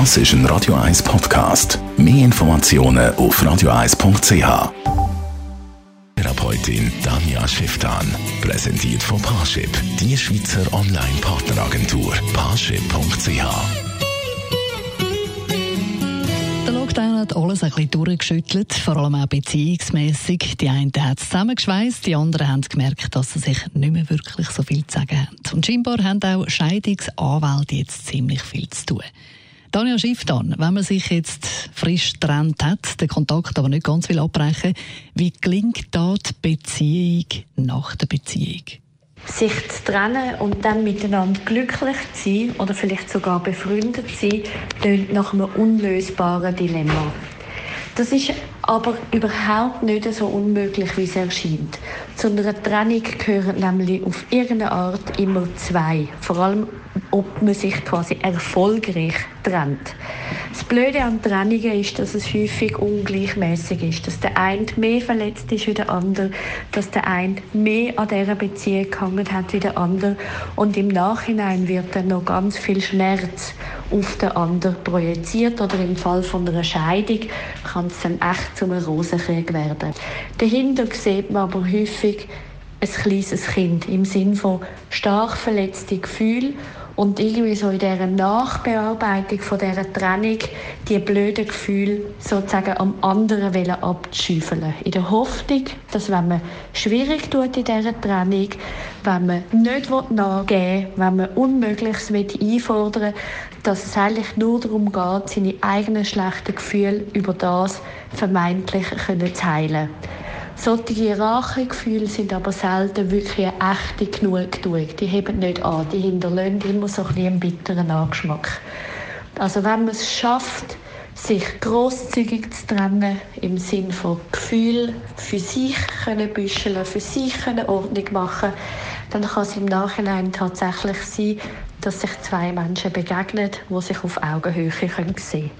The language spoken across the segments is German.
Das ist ein Radio 1 Podcast. Mehr Informationen auf radio1.ch. Therapeutin Danja Schifftan. Präsentiert von Parship, die Schweizer Online-Partneragentur. Parship.ch. Der Lockdown hat alles ein bisschen durchgeschüttelt, vor allem auch beziehungsmässig. Die einen haben es zusammengeschweißt, die anderen haben gemerkt, dass sie sich nicht mehr wirklich so viel zu sagen haben. Und scheinbar haben auch Scheidungsanwälte jetzt ziemlich viel zu tun. Daniel Schifftan, wenn man sich jetzt frisch getrennt hat, den Kontakt aber nicht ganz will abbrechen, wie gelingt da die Beziehung nach der Beziehung? sich zu trennen und dann miteinander glücklich zu sein oder vielleicht sogar befreundet zu sein, klingt nach einem unlösbaren Dilemma. Das ist aber überhaupt nicht so unmöglich, wie es erscheint. Zu einer Trennung gehören nämlich auf irgendeine Art immer zwei. Vor allem, ob man sich quasi erfolgreich trennt. Das Blöde an Trennungen ist, dass es häufig ungleichmäßig ist. Dass der eine mehr verletzt ist wie der andere, dass der eine mehr an dieser Beziehung gehangen hat wie der andere. Und im Nachhinein wird dann noch ganz viel Schmerz auf den anderen projiziert. Oder im Fall von einer Scheidung kann es dann echt zum Rosenkrieg werden. Dahinter sieht man aber häufig ein kleines Kind im Sinn von stark verletzte Gefühle und irgendwie so in dieser Nachbearbeitung von dieser Trennung die blöden Gefühle sozusagen am anderen abzuschüffeln. In der Hoffnung, dass wenn man schwierig tut in dieser Trennung, wenn man nicht nachgeben will, wenn man Unmögliches einfordern will, dass es eigentlich nur darum geht, seine eigenen schlechten Gefühle über das vermeintlich zu heilen solche Rachegefühle sind aber selten wirklich eine echte Genugtuung. Die heben nicht an, die hinterlassen immer so ein einen bitteren Angeschmack. Also wenn man es schafft, sich großzügig zu trennen, im Sinn von Gefühl für sich können büscheln, für sich können Ordnung machen, dann kann es im Nachhinein tatsächlich sein, dass sich zwei Menschen begegnen, die sich auf Augenhöhe sehen können.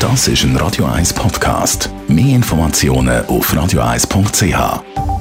Das ist ein Radio 1 Podcast. Mehr Informationen auf radio1.ch.